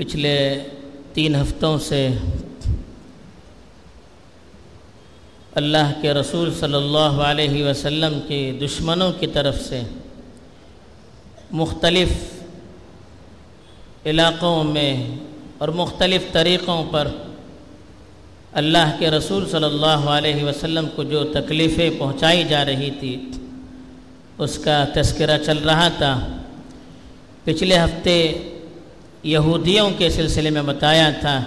پچھلے تین ہفتوں سے اللہ کے رسول صلی اللہ علیہ وسلم کے دشمنوں کی طرف سے مختلف علاقوں میں اور مختلف طریقوں پر اللہ کے رسول صلی اللہ علیہ وسلم کو جو تکلیفیں پہنچائی جا رہی تھی، اس کا تذکرہ چل رہا تھا۔ پچھلے ہفتے یہودیوں کے سلسلے میں بتایا تھا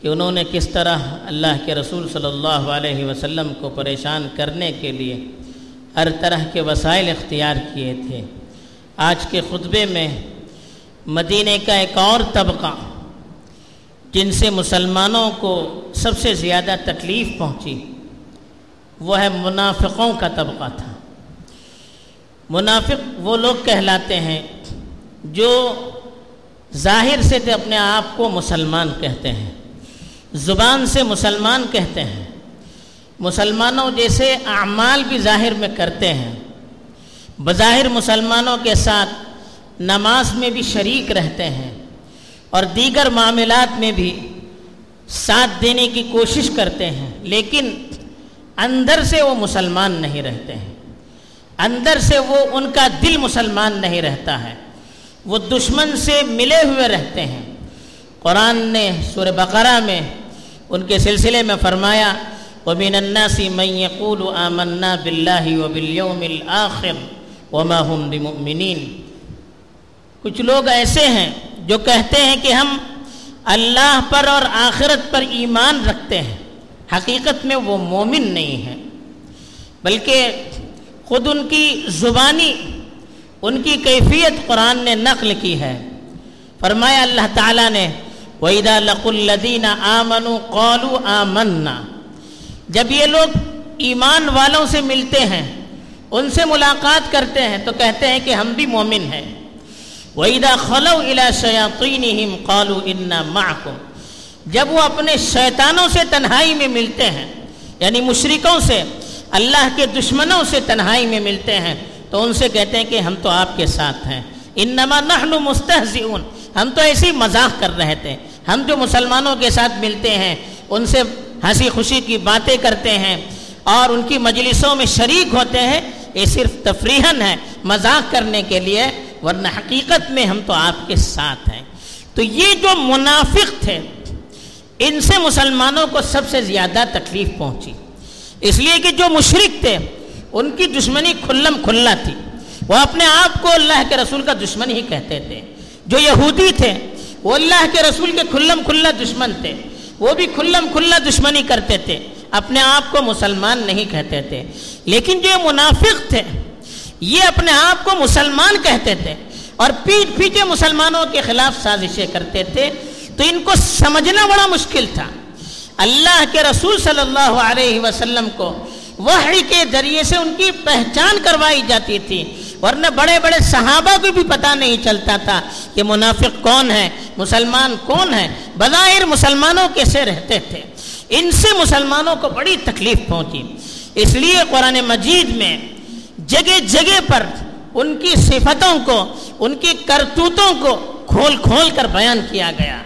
کہ انہوں نے کس طرح اللہ کے رسول صلی اللہ علیہ وسلم کو پریشان کرنے کے لیے ہر طرح کے وسائل اختیار کیے تھے۔ آج کے خطبے میں مدینہ کا ایک اور طبقہ جن سے مسلمانوں کو سب سے زیادہ تکلیف پہنچی، وہ ہے منافقوں کا طبقہ تھا۔ منافق وہ لوگ کہلاتے ہیں جو ظاہر سے تو اپنے آپ کو مسلمان کہتے ہیں، زبان سے مسلمان کہتے ہیں۔ مسلمانوں جیسے اعمال بھی ظاہر میں کرتے ہیں۔ بظاہر مسلمانوں کے ساتھ نماز میں بھی شریک رہتے ہیں اور دیگر معاملات میں بھی ساتھ دینے کی کوشش کرتے ہیں، لیکن اندر سے وہ مسلمان نہیں رہتے ہیں۔ اندر سے وہ ان کا دل مسلمان نہیں رہتا ہے۔ وہ دشمن سے ملے ہوئے رہتے ہیں۔ قرآن نے سور بقرہ میں ان کے سلسلے میں فرمایا، وَمِنَ النَّاسِ مَنْ يَقُولُ آمَنَّا بِاللَّهِ وَبِالْيَوْمِ الْآخِرِ وَمَا هُمْ بِمُؤْمِنِينَ۔ کچھ لوگ ایسے ہیں جو کہتے ہیں کہ ہم اللہ پر اور آخرت پر ایمان رکھتے ہیں۔ حقیقت میں وہ مومن نہیں ہیں، بلکہ خود ان کی زبانی ان کی کیفیت قرآن نے نقل کی ہے۔ فرمایا اللہ تعالیٰ نے، وَإِذَا لَقُوا الَّذِينَ آمَنُوا قَالُوا آمَنَّا۔ جب یہ لوگ ایمان والوں سے ملتے ہیں، ان سے ملاقات کرتے ہیں تو کہتے ہیں کہ ہم بھی مومن ہیں۔ وَإِذَا خَلَوْا إِلَى شَيَاطِينِهِمْ قَالُوا إِنَّا مَعَكُمْ۔ جب وہ اپنے شیطانوں سے تنہائی میں ملتے ہیں یعنی مشرکوں سے، اللہ کے دشمنوں سے تنہائی میں ملتے ہیں تو ان سے کہتے ہیں کہ ہم تو آپ کے ساتھ ہیں۔ انما نحن مستہزئون۔ ہم تو ایسی مذاق کر رہے تھے۔ ہم جو مسلمانوں کے ساتھ ملتے ہیں، ان سے ہنسی خوشی کی باتیں کرتے ہیں اور ان کی مجلسوں میں شریک ہوتے ہیں، یہ صرف تفریحن ہے مذاق کرنے کے لیے، ورنہ حقیقت میں ہم تو آپ کے ساتھ ہیں۔ تو یہ جو منافق تھے، ان سے مسلمانوں کو سب سے زیادہ تکلیف پہنچی۔ اس لیے کہ جو مشرق تھے ان کی دشمنی کھلم کھلا تھی۔ وہ اپنے آپ کو اللہ کے رسول کا دشمن ہی کہتے تھے۔ جو یہودی تھے، وہ اللہ کے رسول کے کھلم کھلا دشمن تھے۔ وہ بھی کھلم کھلا دشمنی کرتے تھے۔ اپنے آپ کو مسلمان نہیں کہتے تھے۔ لیکن جو منافق تھے، یہ اپنے آپ کو مسلمان کہتے تھے۔ اور پیٹ پیچھے مسلمانوں کے خلاف سازشیں کرتے تھے۔ تو ان کو سمجھنا بڑا مشکل تھا۔ اللہ کے رسول صلی اللہ علیہ وسلم کو وحی کے ذریعے سے ان کی پہچان کروائی جاتی تھی۔ ورنہ بڑے بڑے صحابہ کو بھی پتہ نہیں چلتا تھا کہ منافق کون ہے، مسلمان کون ہے۔ بظاہر مسلمانوں کیسے رہتے تھے۔ ان سے مسلمانوں کو بڑی تکلیف پہنچی۔ اس لیے قرآن مجید میں جگہ جگہ پر ان کی صفتوں کو، ان کی کرتوتوں کو کھول کھول کر بیان کیا گیا۔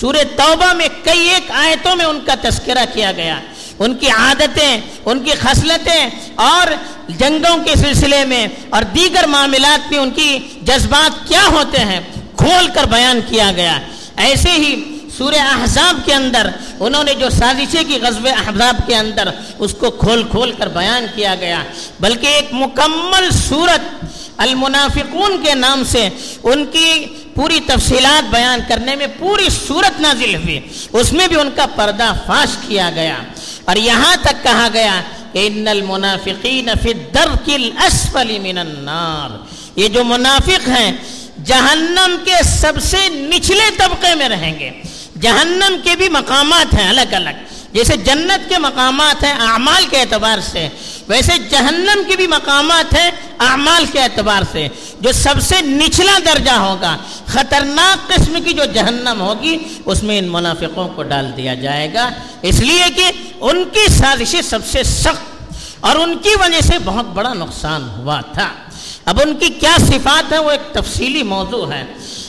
سورہ توبہ میں کئی ایک آیتوں میں ان کا تذکرہ کیا گیا۔ ان کی عادتیں، ان کی خصلتیں اور جنگوں کے سلسلے میں اور دیگر معاملات میں ان کی جذبات کیا ہوتے ہیں، کھول کر بیان کیا گیا۔ ایسے ہی سورہ احزاب کے اندر، انہوں نے جو سازشیں کی غزب احزاب کے اندر، اس کو کھول کھول کر بیان کیا گیا۔ بلکہ ایک مکمل صورت المنافقون کے نام سے ان کی پوری تفصیلات بیان کرنے میں پوری صورت نازل ہوئی۔ اس میں بھی ان کا پردہ فاش کیا گیا۔ اور یہاں تک کہا گیا کہ ان المنافقین فی الدرک الاسفل من النار۔ یہ جو منافق ہیں، جہنم کے سب سے نچلے طبقے میں رہیں گے۔ جہنم کے بھی مقامات ہیں الگ الگ۔ جیسے جنت کے مقامات ہیں اعمال کے اعتبار سے، ویسے جہنم کے بھی مقامات ہیں اعمال کے اعتبار سے جو سب سے نچلا درجہ ہوگا، خطرناک قسم کی جو جہنم ہوگی، اس میں ان منافقوں کو ڈال دیا جائے گا۔ اس لیے کہ ان کی سازشیں سب سے سخت اور ان کی وجہ سے بہت بڑا نقصان ہوا تھا۔ اب ان کی کیا صفات ہے وہ ایک تفصیلی موضوع ہے۔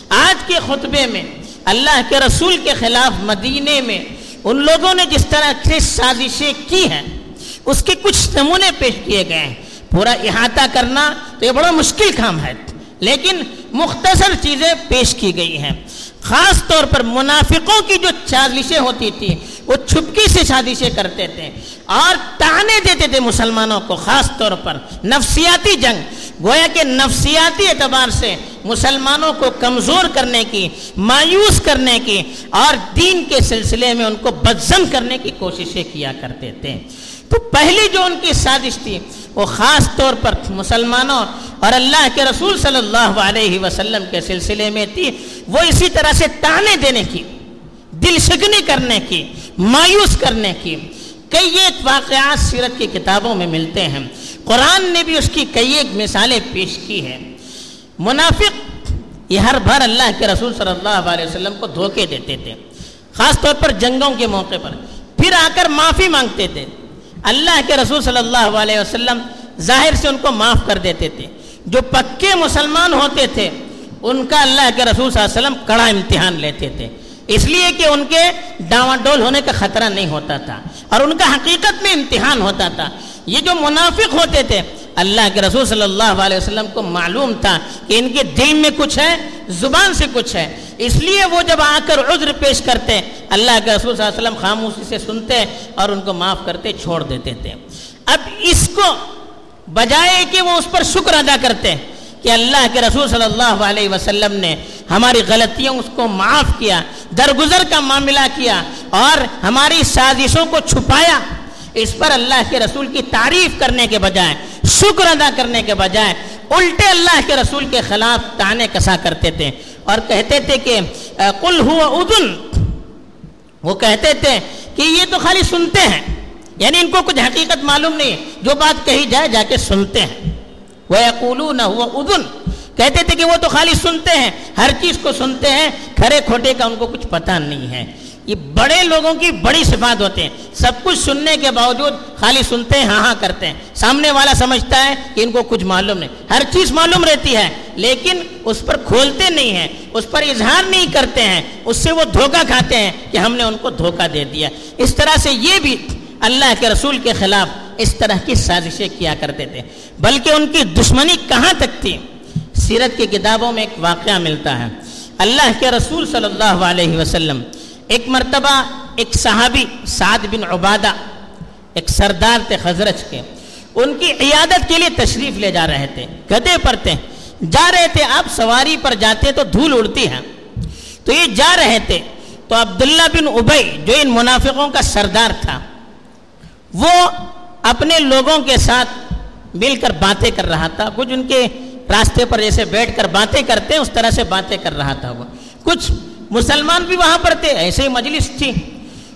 آج کے خطبے میں اللہ کے رسول کے خلاف مدینے میں ان لوگوں نے جس طرح سے سازشیں کی ہیں، اس کے کچھ نمونے پیش کیے گئے ہیں۔ پورا احاطہ کرنا تو یہ بڑا مشکل کام ہے۔ لیکن مختصر چیزیں پیش کی گئی ہیں۔ خاص طور پر منافقوں کی جو سازشیں ہوتی تھی وہ چھپکی سے سازشیں کرتے تھے۔ اور تانے دیتے تھے مسلمانوں کو، خاص طور پر نفسیاتی جنگ۔ گویا کہ نفسیاتی اعتبار سے مسلمانوں کو کمزور کرنے کی، مایوس کرنے کی اور دین کے سلسلے میں ان کو بدزم کرنے کی کوششیں کیا کرتے تھے۔ تو پہلی جو ان کی سازش تھی وہ خاص طور پر مسلمانوں اور اللہ کے رسول صلی اللہ علیہ وسلم کے سلسلے میں تھی، وہ اسی طرح سے تانے دینے کی، دل شکنی کرنے کی، مایوس کرنے کی۔ کئی ایک واقعات سیرت کی کتابوں میں ملتے ہیں۔ قرآن نے بھی اس کی کئی ایک مثالیں پیش کی ہیں۔ منافق یہ ہر بھر اللہ کے رسول صلی اللہ علیہ وسلم کو دھوکے دیتے تھے، خاص طور پر جنگوں کے موقع پر۔ پھر آ کر معافی مانگتے تھے۔ اللہ کے رسول صلی اللہ علیہ وسلم ظاہر سے ان کو معاف کر دیتے تھے۔ جو پکے مسلمان ہوتے تھے، ان کا اللہ کے رسول صلی اللہ علیہ وسلم کڑا امتحان لیتے تھے۔ اس لیے کہ ان کے ڈاواں ڈول ہونے کا خطرہ نہیں ہوتا تھا اور ان کا حقیقت میں امتحان ہوتا تھا۔ یہ جو منافق ہوتے تھے، اللہ کے رسول صلی اللہ علیہ وسلم کو معلوم تھا کہ ان کے دل میں کچھ ہے، زبان سے کچھ ہے۔ اس لیے وہ جب آ کر عذر پیش کرتے اللہ کے رسول صلی اللہ علیہ وسلم خاموشی سے سنتے اور ان کو معاف کرتے چھوڑ دیتے تھے۔ اب اس کو بجائے کہ وہ اس پر شکر ادا کرتے کہ اللہ کے رسول صلی اللہ علیہ وسلم نے ہماری غلطیوں اس کو معاف کیا، درگزر کا معاملہ کیا اور ہماری سازشوں کو چھپایا۔ اس پر اللہ کے رسول کی تعریف کرنے کے بجائے، شکر ادا کرنے کے بجائے، الٹے اللہ کے رسول کے خلاف تانے کسا کرتے تھے۔ اور کہتے تھے کہ کل ہوا ادن وہ کہتے تھے کہ یہ تو خالی سنتے ہیں۔ یعنی ان کو کچھ حقیقت معلوم نہیں، جو بات کہی جائے، جا کے سنتے ہیں۔ وہ نہ ہوا ادن کہتے تھے کہ وہ تو خالی سنتے ہیں، ہر چیز کو سنتے ہیں، کھڑے کھوٹے کا ان کو کچھ پتہ نہیں ہے۔ یہ بڑے لوگوں کی بڑی صفات ہوتے ہیں۔ سب کچھ سننے کے باوجود خالی سنتے ہیں ہاں ہاں کرتے ہیں۔ سامنے والا سمجھتا ہے کہ ان کو کچھ معلوم نہیں۔ ہر چیز معلوم رہتی ہے، لیکن اس پر کھولتے نہیں ہیں، اس پر اظہار نہیں کرتے ہیں۔ اس سے وہ دھوکہ کھاتے ہیں کہ ہم نے ان کو دھوکہ دے دیا۔ اس طرح سے یہ بھی اللہ کے رسول کے خلاف اس طرح کی سازشیں کیا کرتے تھے۔ بلکہ ان کی دشمنی کہاں تک تھی؟ سیرت کی کتابوں میں ایک واقعہ ملتا ہے۔ اللہ کے رسول صلی اللہ علیہ وسلم ایک مرتبہ ایک صحابی سعد بن عبادہ، ایک سردار تھے خزرج کے، ان کی عیادت کے لیے تشریف لے جا رہے تھے، گدے پر تھے۔ جا رہے تھے، آپ سواری پر جاتے تو دھول اڑتی ہے۔ تو یہ جا رہے تھے۔ تو عبداللہ بن ابئی جو ان منافقوں کا سردار تھا، وہ اپنے لوگوں کے ساتھ مل کر باتیں کر رہا تھا۔ کچھ ان کے راستے پر جیسے بیٹھ کر باتیں کرتے ہیں اس طرح سے باتیں کر رہا تھا وہ۔ کچھ مسلمان بھی وہاں پر تھے، ایسے ہی مجلس تھی۔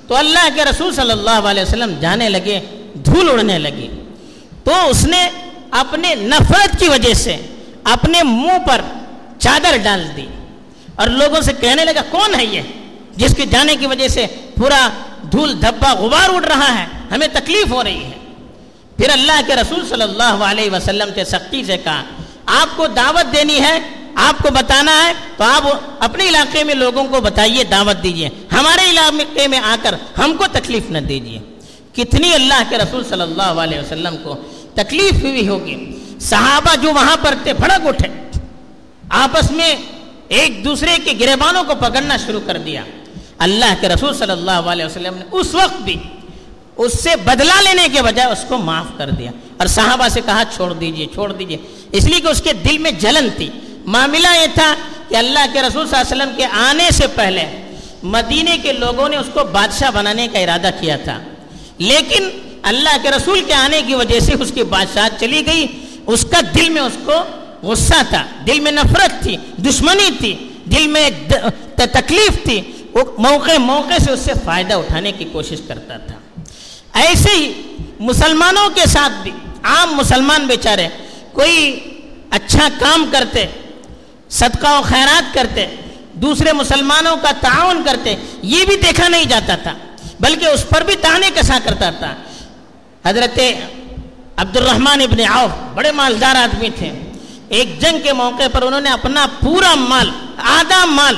تو اللہ کے رسول صلی اللہ علیہ وسلم جانے لگے، دھول اڑنے لگی تو اس نے اپنے نفرت کی وجہ سے اپنے منہ پر چادر ڈال دی۔ اور لوگوں سے کہنے لگا، کون ہے یہ؟ جس کے جانے کی وجہ سے پورا دھول، دھبا، غبار اڑ رہا ہے، ہمیں تکلیف ہو رہی ہے۔ پھر اللہ کے رسول صلی اللہ علیہ وسلم سے سختی سے کہا، آپ کو دعوت دینی ہے آپ کو بتانا ہے تو آپ اپنے علاقے میں لوگوں کو بتائیے، دعوت دیجیے ہمارے علاقے میں آ کر ہم کو تکلیف نہ دیجیے کتنی اللہ کے رسول صلی اللہ علیہ وسلم کو تکلیف ہوئی ہوگی۔ صحابہ جو وہاں پر تھے، بھڑک اٹھے۔ آپس میں ایک دوسرے کے گریبانوں کو پکڑنا شروع کر دیا۔ اللہ کے رسول صلی اللہ علیہ وسلم نے اس وقت بھی اس سے بدلہ لینے کے بجائے اس کو معاف کر دیا۔ اور صحابہ سے کہا، چھوڑ دیجیے چھوڑ دیجیے۔ اس لیے کہ اس کے دل میں جلن تھی۔ معاملہ یہ تھا کہ اللہ کے رسول صلی اللہ علیہ وسلم کے آنے سے پہلے مدینے کے لوگوں نے اس کو بادشاہ بنانے کا ارادہ کیا تھا۔ لیکن اللہ کے رسول کے آنے کی وجہ سے اس کی بادشاہ چلی گئی۔ اس کا دل میں اس کو غصہ تھا، دل میں نفرت تھی، دشمنی تھی، دل میں تکلیف تھی۔ وہ موقع موقع سے اس سے فائدہ اٹھانے کی کوشش کرتا تھا۔ ایسے ہی مسلمانوں کے ساتھ بھی، عام مسلمان بیچارے، کوئی اچھا کام کرتے صدقہ و خیرات کرتے، دوسرے مسلمانوں کا تعاون کرتے، یہ بھی دیکھا نہیں جاتا تھا، بلکہ اس پر بھی تانے کسا کرتا تھا۔ حضرت عبد الرحمن ابن عوف بڑے مالدار آدمی تھے۔ ایک جنگ کے موقع پر انہوں نے اپنا پورا مال، آدھا مال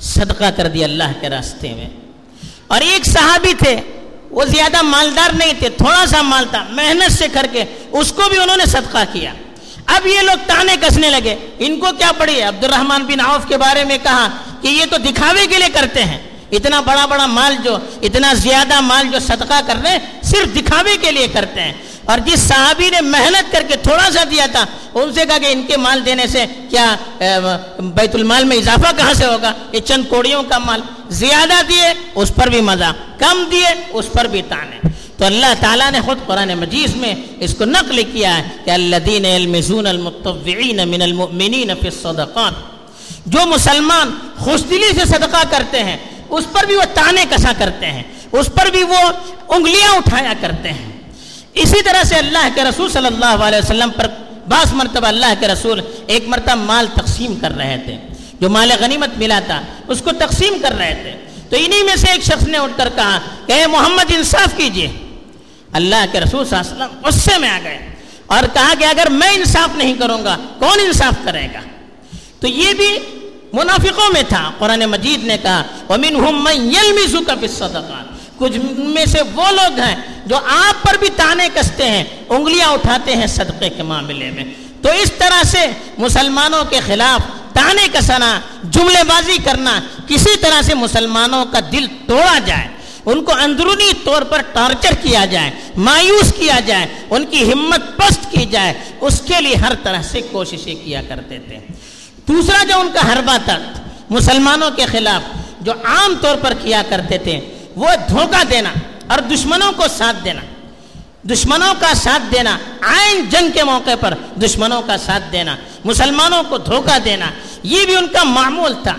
صدقہ کر دیا اللہ کے راستے میں۔ اور ایک صحابی تھے، وہ زیادہ مالدار نہیں تھے، تھوڑا سا مال تھا، محنت سے کر کے اس کو بھی انہوں نے صدقہ کیا۔ اب یہ لوگ تانے کسنے لگے۔ ان کو کیا پڑی عبد الرحمان بن عوف کے بارے میں کہا کہ یہ تو دکھاوے کے لیے کرتے ہیں۔ اتنا بڑا بڑا مال جو، اتنا زیادہ مال جو صدقہ کر رہے صرف دکھاوے کے لیے کرتے ہیں۔ اور جس صحابی نے محنت کر کے تھوڑا سا دیا تھا، ان سے کہا کہ ان کے مال دینے سے کیا بیت المال میں اضافہ کہاں سے ہوگا؟ یہ چند کوڑیوں کا مال۔ زیادہ دیے، اس پر بھی مزہ۔ کم دیے، اس پر بھی تانے۔ تو اللہ تعالیٰ نے خود قرآن مجید میں اس کو نقل کیا ہے کہ الذین یلمزون المتطوعین من المؤمنین فی الصدقات۔ جو مسلمان خوش دلی سے صدقہ کرتے ہیں، اس پر بھی وہ تانے کسا کرتے ہیں، اس پر بھی وہ انگلیاں اٹھایا کرتے ہیں۔ اسی طرح سے اللہ کے رسول صلی اللہ علیہ وسلم پر بعض مرتبہ اللہ کے رسول ایک مرتبہ مال تقسیم کر رہے تھے۔ جو مال غنیمت ملا تھا، اس کو تقسیم کر رہے تھے۔ تو انہی میں سے ایک شخص نے اٹھ کر کہا کہ اے محمد، انصاف کیجیے۔ اللہ کے رسول صلی اللہ علیہ وسلم غصے میں آ گئے اور کہا کہ اگر میں انصاف نہیں کروں گا، کون انصاف کرے گا؟ تو یہ بھی منافقوں میں تھا۔ قرآن مجید نے کہا، وَمِنْهُمْ مَنْ کچھ میں سے وہ لوگ ہیں جو آپ پر بھی تانے کستے ہیں، انگلیاں اٹھاتے ہیں صدقے کے معاملے میں۔ تو اس طرح سے مسلمانوں کے خلاف تانے کسنا، جملے بازی کرنا، کسی طرح سے مسلمانوں کا دل توڑا جائے۔ ان کو اندرونی طور پر ٹارچر کیا جائے، مایوس کیا جائے، ان کی ہمت پست کی جائے، اس کے لیے ہر طرح سے کوششیں کیا کرتے تھے۔ دوسرا جو ان کا حربہ تھا، مسلمانوں کے خلاف جو عام طور پر کیا کرتے تھے، وہ دھوکہ دینا اور دشمنوں کو ساتھ دینا۔ دشمنوں کا ساتھ دینا آئین جنگ کے موقع پر دشمنوں کا ساتھ دینا، مسلمانوں کو دھوکہ دینا، یہ بھی ان کا معمول تھا۔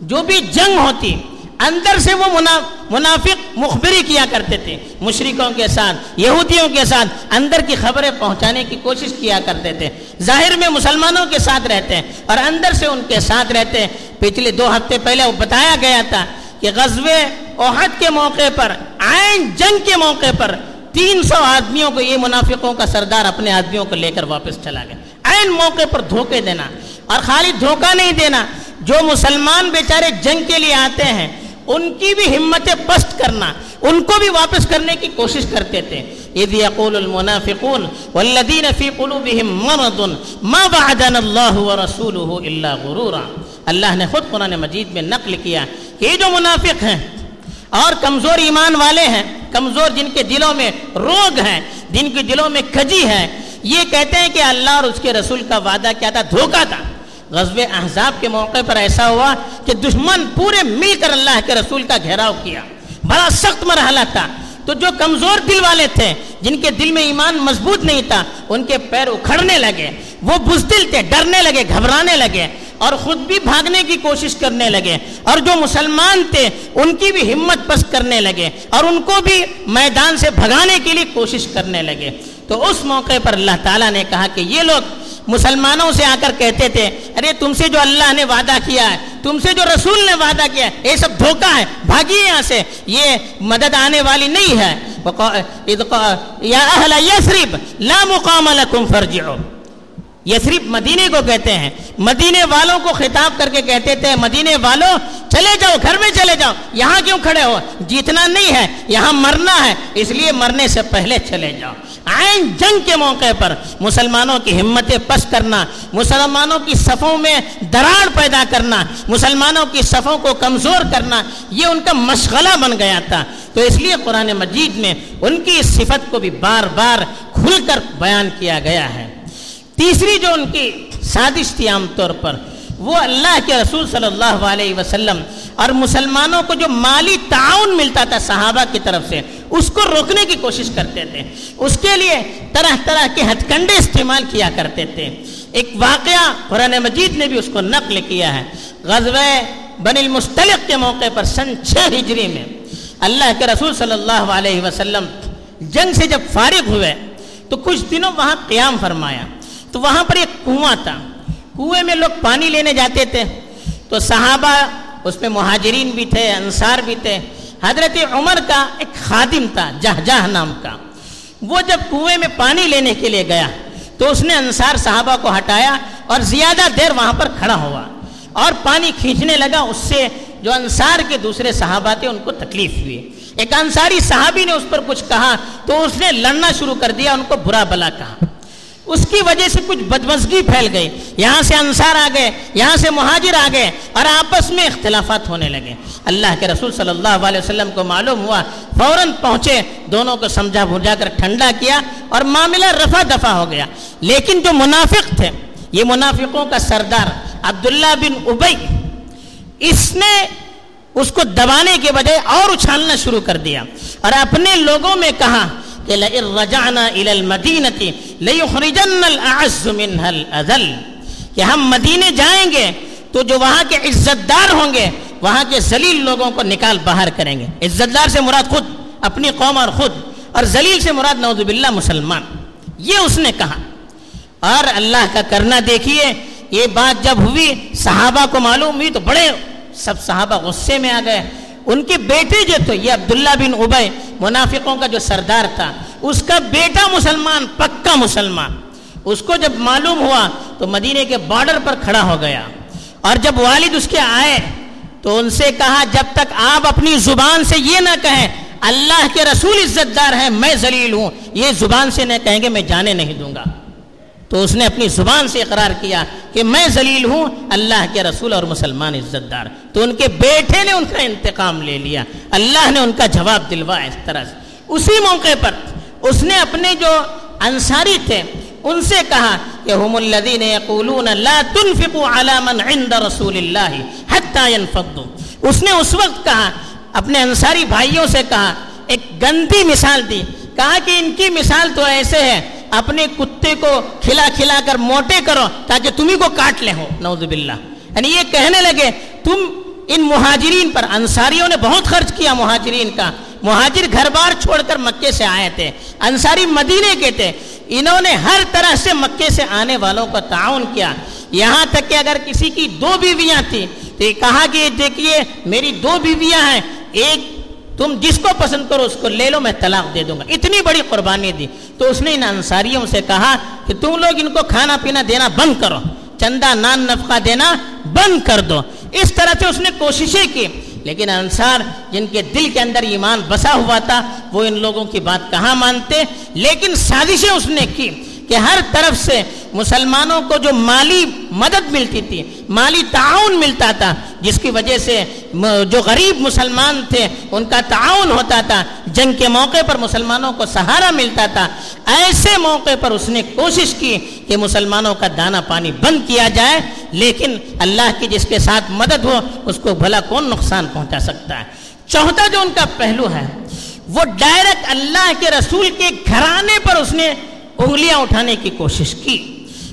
جو بھی جنگ ہوتی اندر سے وہ منافق مخبری کیا کرتے تھے، مشرکوں کے ساتھ، یہودیوں کے ساتھ، اندر کی خبریں پہنچانے کی کوشش کیا کرتے تھے۔ ظاہر میں مسلمانوں کے ساتھ رہتے ہیں اور اندر سے ان کے ساتھ رہتے ہیں۔ پچھلے دو ہفتے پہلے وہ بتایا گیا تھا کہ غزوے احد کے موقع پر آئین جنگ کے موقع پر تین سو آدمیوں کو یہ منافقوں کا سردار اپنے آدمیوں کو لے کر واپس چلا گیا۔ عین موقع پر دھوکے دینا اور خالی دھوکہ نہیں دینا، جو مسلمان بیچارے جنگ کے لیے آتے ہیں ان کی بھی ہمتیں پست کرنا، ان کو بھی واپس کرنے کی کوشش کرتے تھے۔ اذ يقول المنافقون والذين في قلوبهم مرض، ما وعدنا الله ورسوله الا غرورا۔ اللہ نے خود قرآن مجید میں نقل کیا کہ یہ جو منافق ہیں اور کمزور ایمان والے ہیں، کمزور جن کے دلوں میں روگ ہیں، جن کے دلوں میں کھجی ہے یہ کہتے ہیں کہ اللہ اور اس کے رسول کا وعدہ کیا تھا؟ دھوکہ تھا۔ غزب احزاب کے موقع پر ایسا ہوا کہ دشمن پورے مل کر اللہ کے رسول کا گھیراؤ کیا۔ بڑا سخت مرحلہ تھا۔ تو جو کمزور دل والے تھے، جن کے دل میں ایمان مضبوط نہیں تھا، ان کے پیر اکھڑنے لگے۔ وہ بزدل تھے، ڈرنے لگے، گھبرانے لگے اور خود بھی بھاگنے کی کوشش کرنے لگے۔ اور جو مسلمان تھے، ان کی بھی ہمت پست کرنے لگے اور ان کو بھی میدان سے بھگانے کے لیے کوشش کرنے لگے۔ تو اس موقع پر اللہ تعالیٰ نے کہا کہ یہ لوگ مسلمانوں سے آ کر کہتے تھے، ارے تم سے جو اللہ نے وعدہ کیا ہے، تم سے جو رسول نے وعدہ کیا ہے، یہ سب دھوکہ ہے بھاگیے یہاں سے، یہ مدد آنے والی نہیں ہے۔ یا اہل یسرب لا مقام لکم فرجعو یسرب مدینے کو کہتے ہیں۔ مدینے والوں کو خطاب کر کے کہتے تھے، مدینے والوں چلے جاؤ، گھر میں چلے جاؤ، یہاں کیوں کھڑے ہو؟ جیتنا نہیں ہے، یہاں مرنا ہے، اس لیے مرنے سے پہلے چلے جاؤ۔ آئین جنگ کے موقع پر مسلمانوں کی ہمتیں پس کرنا، مسلمانوں کی صفوں میں دراڑ پیدا کرنا، مسلمانوں کی صفوں کو کمزور کرنا، یہ ان کا مشغلہ بن گیا تھا۔ تو اس لیے قرآن مجید میں ان کی اس صفت کو بھی بار بار کھل کر بیان کیا گیا ہے۔ تیسری جو ان کی سازش تھی عام طور پر، وہ اللہ کے رسول صلی اللہ علیہ وسلم اور مسلمانوں کو جو مالی تعاون ملتا تھا صحابہ کی طرف سے، اس کو روکنے کی کوشش کرتے تھے۔ اس کے لیے طرح طرح کے ہتھ کنڈے استعمال کیا کرتے تھے۔ ایک واقعہ قرآن مجید نے بھی اس کو نقل کیا ہے۔ غزوہ بن المستلق کے موقع پر سن چھ ہجری میں اللہ کے رسول صلی اللہ علیہ وسلم جنگ سے جب فارغ ہوئے، تو کچھ دنوں وہاں قیام فرمایا۔ تو وہاں پر ایک کنواں تھا۔ کنویں میں لوگ پانی لینے جاتے تھے۔ تو صحابہ اس میں مہاجرین بھی تھے، انصار بھی تھے۔ حضرت عمر کا ایک خادم تھا، جہ نام کا۔ وہ جب کنویں میں پانی لینے کے لیے گیا تو اس نے انصار صحابہ کو ہٹایا اور زیادہ دیر وہاں پر کھڑا ہوا اور پانی کھینچنے لگا۔ اس سے جو انصار کے دوسرے صحابہ تھے، ان کو تکلیف ہوئی۔ ایک انصاری صحابی نے اس پر کچھ کہا تو اس نے لڑنا شروع کر دیا، ان کو برا بلا کہا۔ اس کی وجہ سے کچھ بدمزگی پھیل گئی۔ یہاں سے انصار آ گئے، یہاں سے مہاجر آ گئے اور آپس میں اختلافات ہونے لگے۔ اللہ کے رسول صلی اللہ علیہ وسلم کو معلوم ہوا، فوراً پہنچے، دونوں کو سمجھا بھجا کر ٹھنڈا کیا اور معاملہ رفع دفع ہو گیا۔ لیکن جو منافق تھے، یہ منافقوں کا سردار عبداللہ بن ابئی اس نے اس کو دبانے کے بجائے اور اچھالنا شروع کر دیا اور اپنے لوگوں میں کہا کہ لئن رجعنا الى المدینتی لیخرجن الاعز منها الاذل کہ ہم مدینے جائیں گے تو جو وہاں کے عزت دار ہوں گے، وہاں کے ذلیل لوگوں کو نکال باہر کریں گے۔ عزت دار سے مراد خود، اپنی قوم اور خود۔ اور ذلیل سے مراد نعوذ باللہ مسلمان۔ یہ اس نے کہا۔ اور اللہ کا کرنا دیکھیے، یہ بات جب ہوئی، صحابہ کو معلوم ہوئی تو بڑے سب صحابہ غصے میں آ گئے۔ ان کے بیٹے جو تو یہ عبداللہ بن ابے منافقوں کا جو سردار تھا، اس کا بیٹا مسلمان، پکا مسلمان۔ اس کو جب معلوم ہوا تو مدینے کے بارڈر پر کھڑا ہو گیا۔ اور جب والد اس کے آئے تو ان سے کہا، جب تک آپ اپنی زبان سے یہ نہ کہیں، اللہ کے رسول عزت دار ہے میں ذلیل ہوں، یہ زبان سے نہ کہیں گے، میں جانے نہیں دوں گا۔ تو اس نے اپنی زبان سے اقرار کیا کہ میں ذلیل ہوں، اللہ کے رسول اور مسلمان عزت دار تو ان کے بیٹے نے ان کا انتقام لے لیا۔ اللہ نے ان کا جواب دلوایا اس طرح سے۔ اسی موقع پر اس نے اپنے جو انصاری تھے، ان سے کہا کہ ہم الذین یقولون لا تنفقوا علی من عند رسول اللہ حتی ينفضوا اس نے اس وقت کہا، اپنے انصاری بھائیوں سے کہا، ایک گندی مثال دی۔ کہا کہ ان کی مثال تو ایسے ہے اپنے کتے کو کھلا کھلا کر موٹے کرو تاکہ تمہیں کو کاٹ لے ہو۔ نعوذ باللہ۔ یعنی یہ کہنے لگے، تم ان مہاجرین پر، انصاریوں نے بہت خرچ کیا مہاجرین کا۔ مہاجر گھر بار چھوڑ کر مکے سے آئے تھے۔ انصاری مدینے کے تھے۔ انہوں نے ہر طرح سے مکے سے آنے والوں کو تعاون کیا۔ یہاں تک کہ اگر کسی کی دو بیویاں تھیں، تو یہ کہا کہ دیکھیے، میری دو بیویاں ہیں۔ ایک تم جس کو پسند کرو اس کو لے لو، میں طلاق دے دوں گا۔ اتنی بڑی قربانی دی۔ تو اس نے ان انصاریوں سے کہا کہ تم لوگ ان کو کھانا پینا دینا بند کرو، چندہ نان نفقہ دینا بند کر دو۔ اس طرح سے اس نے کوششیں کی۔ لیکن انصار جن کے دل کے اندر ایمان بسا ہوا تھا، وہ ان لوگوں کی بات کہاں مانتے؟ لیکن سازشیں اس نے کی۔ کہ ہر طرف سے مسلمانوں کو جو مالی مدد ملتی تھی، مالی تعاون ملتا تھا، جس کی وجہ سے جو غریب مسلمان تھے، ان کا تعاون ہوتا تھا، جنگ کے موقع پر مسلمانوں کو سہارا ملتا تھا۔ ایسے موقع پر اس نے کوشش کی کہ مسلمانوں کا دانا پانی بند کیا جائے، لیکن اللہ کی جس کے ساتھ مدد ہو، اس کو بھلا کون نقصان پہنچا سکتا ہے؟ چوتھا جو ان کا پہلو ہے، وہ ڈائریکٹ اللہ کے رسول کے گھرانے پر اس نے انگلیاں اٹھانے کی کوشش کی۔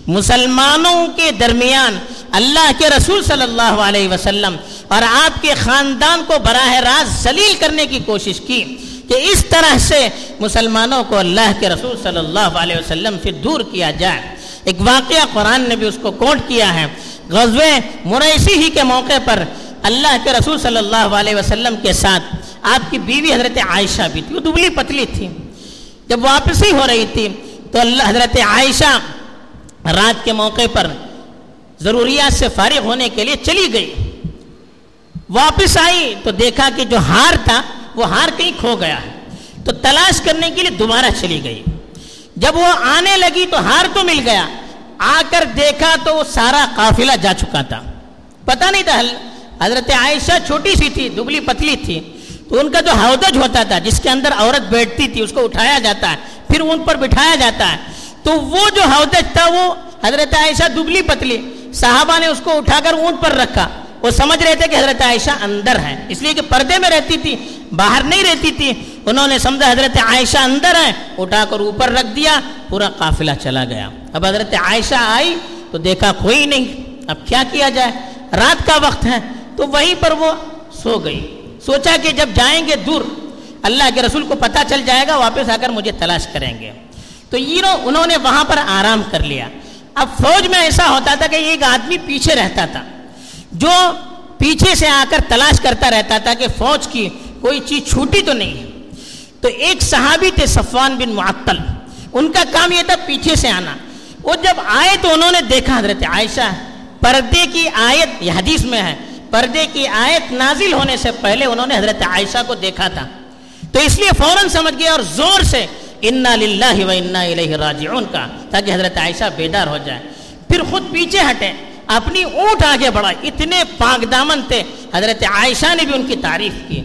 مسلمانوں کے درمیان اللہ کے رسول صلی اللہ علیہ وسلم اور آپ کے خاندان کو براہ راست ذلیل کرنے کی کوشش کی کہ اس طرح سے مسلمانوں کو اللہ کے رسول صلی اللہ علیہ وسلم سے دور کیا جائے۔ ایک واقعہ قرآن نے بھی اس کو کوٹ کیا ہے۔ غزوہ مریسی ہی کے موقع پر اللہ کے رسول صلی اللہ علیہ وسلم کے ساتھ آپ کی بیوی حضرت عائشہ بھی تھی۔ وہ دبلی پتلی تھی۔ جب واپسی ہو رہی تھی تو اللہ حضرت عائشہ رات کے موقع پر ضروریات سے فارغ ہونے کے لیے چلی گئی۔ واپس آئی تو دیکھا کہ جو ہار تھا وہ ہار کہیں کھو گیا ہے۔ تو تلاش کرنے کے لیے دوبارہ چلی گئی۔ جب وہ آنے لگی تو ہار تو مل گیا۔ آ کر دیکھا تو وہ سارا قافلہ جا چکا تھا۔ پتہ نہیں تھا حضرت عائشہ چھوٹی سی تھی، دبلی پتلی تھی۔ تو ان کا جو ہودج ہوتا تھا، جس کے اندر عورت بیٹھتی تھی، اس کو اٹھایا جاتا ہے، پھر ان پر بٹھایا جاتا ہے۔ تو وہ جو ہودج تھا، وہ حضرت عائشہ دبلی پتلی صحابہ نے اس کو اٹھا کر اونٹ پر رکھا۔ وہ سمجھ رہے تھے کہ حضرت عائشہ اندر ہے اس لیے کہ پردے میں رہتی تھی، باہر نہیں رہتی تھی۔ انہوں نے سمجھا حضرت عائشہ اندر ہے اٹھا کر اوپر رکھ دیا، پورا قافلہ چلا گیا۔ اب حضرت عائشہ آئی تو دیکھا کوئی نہیں۔ اب کیا کیا جائے؟ رات کا وقت ہے، تو وہیں پر وہ سو گئی۔ سوچا کہ جب جائیں گے دور، اللہ کے رسول کو پتہ چل جائے گا، واپس آ کر مجھے تلاش کریں گے۔ تو یہ انہوں نے وہاں پر آرام کر لیا۔ اب فوج میں ایسا ہوتا تھا کہ ایک آدمی پیچھے رہتا تھا۔ جو پیچھے سے آ کر تلاش کرتا رہتا تھا کہ فوج کی کوئی چیز چھوٹی تو نہیں ہے۔ تو ایک صحابی تھے صفوان بن معطل۔ ان کا کام یہ تھا پیچھے سے آنا۔ وہ جب آئے تو انہوں نے دیکھا، حضرت عائشہ، پردے کی آیت، یہ حدیث میں ہے پردے کی آیت نازل ہونے سے پہلے انہوں نے حضرت عائشہ کو دیکھا تھا۔ تو اس لیے فوراً سمجھ گیا اور زور سے انا للہ و انا الیہ راجعون کا، تاکہ حضرت عائشہ بیدار ہو جائے۔ پھر خود پیچھے ہٹے، اپنی اونٹ آگے بڑھا اتنے پاک دامن تھے، حضرت عائشہ نے بھی ان کی تعریف کی۔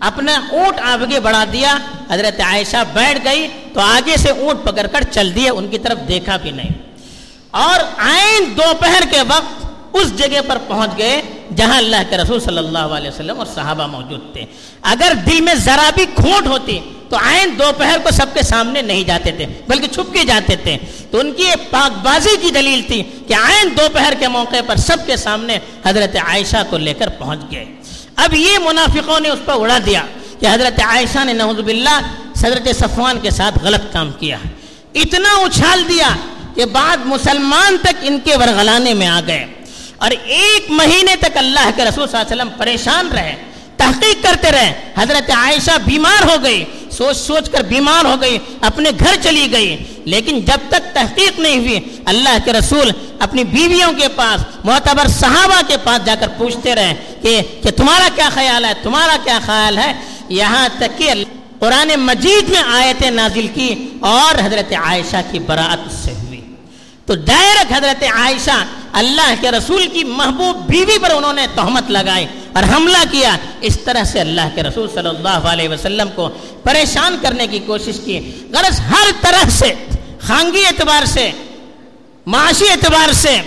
اپنا اونٹ آگے بڑھا دیا، حضرت عائشہ بیٹھ گئی، تو آگے سے اونٹ پکڑ کر چل دیے، ان کی طرف دیکھا بھی نہیں۔ اور آئین دوپہر کے وقت اس جگہ پر پہنچ گئے جہاں اللہ کے رسول صلی اللہ علیہ وسلم اور صحابہ موجود تھے۔ اگر دل میں ذرا بھی کھوٹ ہوتی تو آئین دوپہر کو سب کے سامنے نہیں جاتے تھے، بلکہ چھپ کے جاتے تھے۔ تو ان کی ایک پاک بازی کی دلیل تھی کہ آئین دوپہر کے موقع پر سب کے سامنے حضرت عائشہ کو لے کر پہنچ گئے۔ اب یہ منافقوں نے اس پر اڑا دیا کہ حضرت عائشہ نے نعوذ باللہ حضرت صفوان کے ساتھ غلط کام کیا۔ اتنا اچھال دیا کہ بعد مسلمان تک ان کے ورغلانے میں آ گئے۔ اور ایک مہینے تک اللہ کے رسول صلی اللہ علیہ وسلم پریشان رہے، تحقیق کرتے رہے۔ حضرت عائشہ بیمار ہو گئی، سوچ سوچ کر بیمار ہو گئی، اپنے گھر چلی گئی۔ لیکن جب تک تحقیق نہیں ہوئی، اللہ کے رسول اپنی بیویوں کے پاس، معتبر صحابہ کے پاس جا کر پوچھتے رہے کہ کہ تمہارا کیا خیال ہے؟ تمہارا کیا خیال ہے؟ یہاں تک کہ قرآن مجید میں آیتیں نازل کی اور حضرت عائشہ کی براعت سے ہوئی۔ تو ڈائریکٹ حضرت عائشہ اللہ کے رسول کی محبوب بیوی پر انہوں نے تہمت لگائی اور حملہ کیا۔ اس طرح سے اللہ کے رسول صلی اللہ علیہ وسلم کو پریشان کرنے کی کوشش کی۔ غرض ہر طرح سے، خانگی اعتبار سے، معاشی اعتبار سے،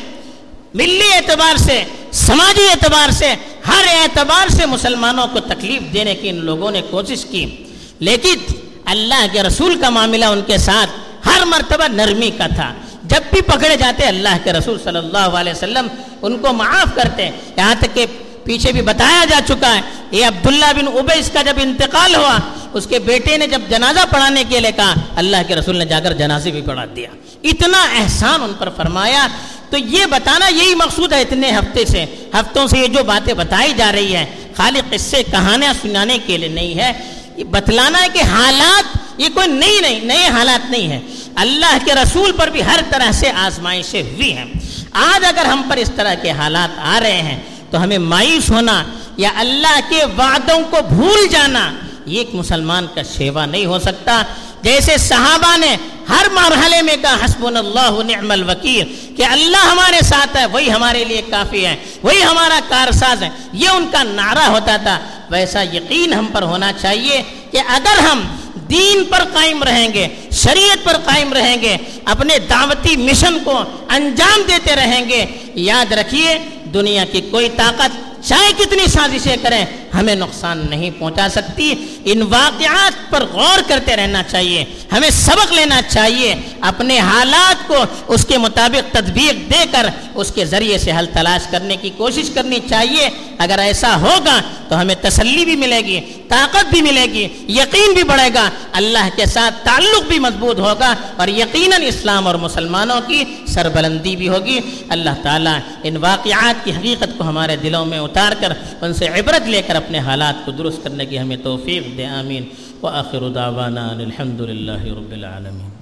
ملی اعتبار سے، سماجی اعتبار سے، ہر اعتبار سے مسلمانوں کو تکلیف دینے کی ان لوگوں نے کوشش کی۔ لیکن اللہ کے رسول کا معاملہ ان کے ساتھ ہر مرتبہ نرمی کا تھا۔ جب بھی پکڑے جاتے اللہ کے رسول صلی اللہ علیہ وسلم ان کو معاف کرتے یہاں تک کہ پیچھے بھی بتایا جا چکا ہے، یہ عبداللہ بن عبیس کا جب انتقال ہوا، اس کے بیٹے نے جب جنازہ پڑھانے کے لیے کہا، اللہ کے رسول نے جا کر جنازے بھی پڑھا دیا۔ اتنا احسان ان پر فرمایا۔ تو یہ بتانا یہی مقصود ہے اتنے ہفتے سے۔ ہفتوں سے یہ جو باتیں بتائی جا رہی ہے خالی قصے کہانیاں سنانے کے لیے نہیں ہے۔ یہ بتلانا ہے کہ حالات، یہ کوئی نئی نہیں، نئے حالات نہیں ہے اللہ کے رسول پر بھی ہر طرح سے آزمائشیں ہوئی ہیں۔ آج اگر ہم پر اس طرح کے حالات آ رہے ہیں، تو ہمیں مایوس ہونا یا اللہ کے وعدوں کو بھول جانا، یہ ایک مسلمان کا شیوا نہیں ہو سکتا۔ جیسے صحابہ نے ہر مرحلے میں کہا حسب اللہ نعم الوکیل، کہ اللہ ہمارے ساتھ ہے، وہی ہمارے لیے کافی ہے، وہی ہمارا کارساز ہے۔ یہ ان کا نعرہ ہوتا تھا۔ ویسا یقین ہم پر ہونا چاہیے کہ اگر ہم دین پر قائم رہیں گے، شریعت پر قائم رہیں گے، اپنے دعوتی مشن کو انجام دیتے رہیں گے۔ یاد رکھیے، دنیا کی کوئی طاقت چاہے کتنی سازشیں کریں ہمیں نقصان نہیں پہنچا سکتی۔ ان واقعات پر غور کرتے رہنا چاہیے۔ ہمیں سبق لینا چاہیے۔ اپنے حالات کو اس کے مطابق تدبیر دے کر اس کے ذریعے سے حل تلاش کرنے کی کوشش کرنی چاہیے۔ اگر ایسا ہوگا تو ہمیں تسلی بھی ملے گی، طاقت بھی ملے گی، یقین بھی بڑھے گا۔ اللہ کے ساتھ تعلق بھی مضبوط ہوگا اور یقیناً اسلام اور مسلمانوں کی سربلندی بھی ہوگی۔ اللہ تعالیٰ ان واقعات کی حقیقت کو ہمارے دلوں میں اتار کر ان سے عبرت لے کر اپنے حالات کو درست کرنے کی ہمیں توفیق دے، آمین۔ آخر دعوانا الحمد للہ رب العالمین۔